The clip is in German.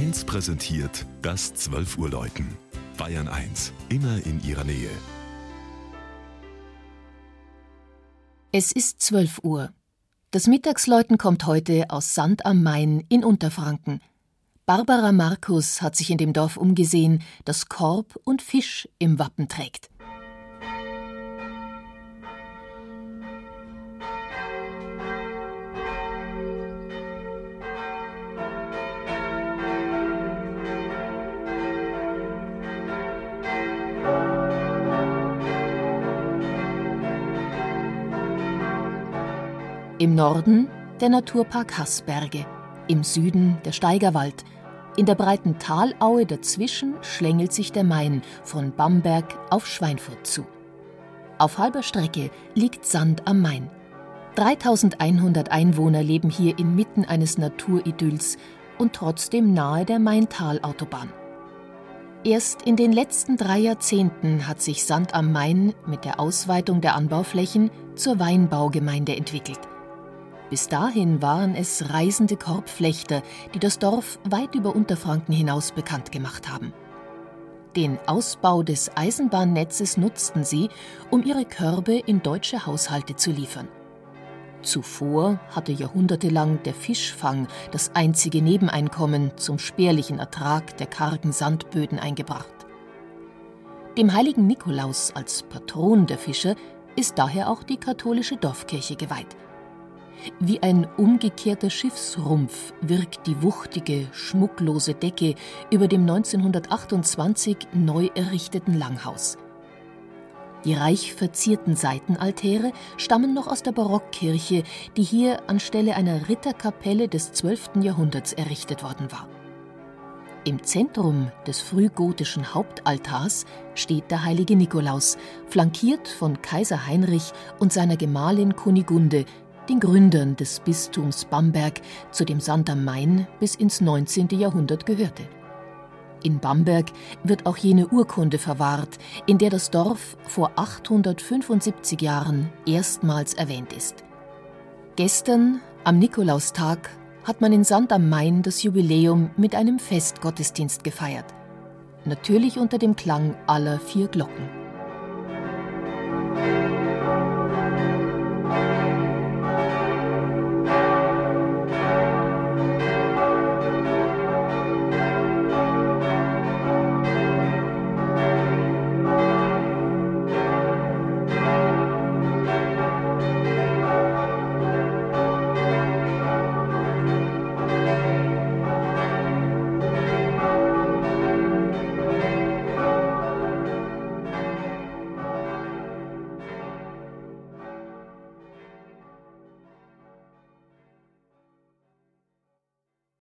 1 präsentiert das 12 Uhr Läuten. Bayern 1, immer in ihrer Nähe. Es ist 12 Uhr. Das Mittagsläuten kommt heute aus Sand am Main in Unterfranken. Barbara Markus hat sich in dem Dorf umgesehen, das Korb und Fisch im Wappen trägt. Im Norden der Naturpark Haßberge, im Süden der Steigerwald. In der breiten Talaue dazwischen schlängelt sich der Main von Bamberg auf Schweinfurt zu. Auf halber Strecke liegt Sand am Main. 3100 Einwohner leben hier inmitten eines Naturidylls und trotzdem nahe der Maintalautobahn. Erst in den letzten drei Jahrzehnten hat sich Sand am Main mit der Ausweitung der Anbauflächen zur Weinbaugemeinde entwickelt. Bis dahin waren es reisende Korbflechter, die das Dorf weit über Unterfranken hinaus bekannt gemacht haben. Den Ausbau des Eisenbahnnetzes nutzten sie, um ihre Körbe in deutsche Haushalte zu liefern. Zuvor hatte jahrhundertelang der Fischfang das einzige Nebeneinkommen zum spärlichen Ertrag der kargen Sandböden eingebracht. Dem heiligen Nikolaus als Patron der Fischer ist daher auch die katholische Dorfkirche geweiht. Wie ein umgekehrter Schiffsrumpf wirkt die wuchtige, schmucklose Decke über dem 1928 neu errichteten Langhaus. Die reich verzierten Seitenaltäre stammen noch aus der Barockkirche, die hier anstelle einer Ritterkapelle des 12. Jahrhunderts errichtet worden war. Im Zentrum des frühgotischen Hauptaltars steht der heilige Nikolaus, flankiert von Kaiser Heinrich und seiner Gemahlin Kunigunde, den Gründern des Bistums Bamberg, zu dem Sand am Main bis ins 19. Jahrhundert gehörte. In Bamberg wird auch jene Urkunde verwahrt, in der das Dorf vor 875 Jahren erstmals erwähnt ist. Gestern, am Nikolaustag, hat man in Sand am Main das Jubiläum mit einem Festgottesdienst gefeiert. Natürlich unter dem Klang aller vier Glocken.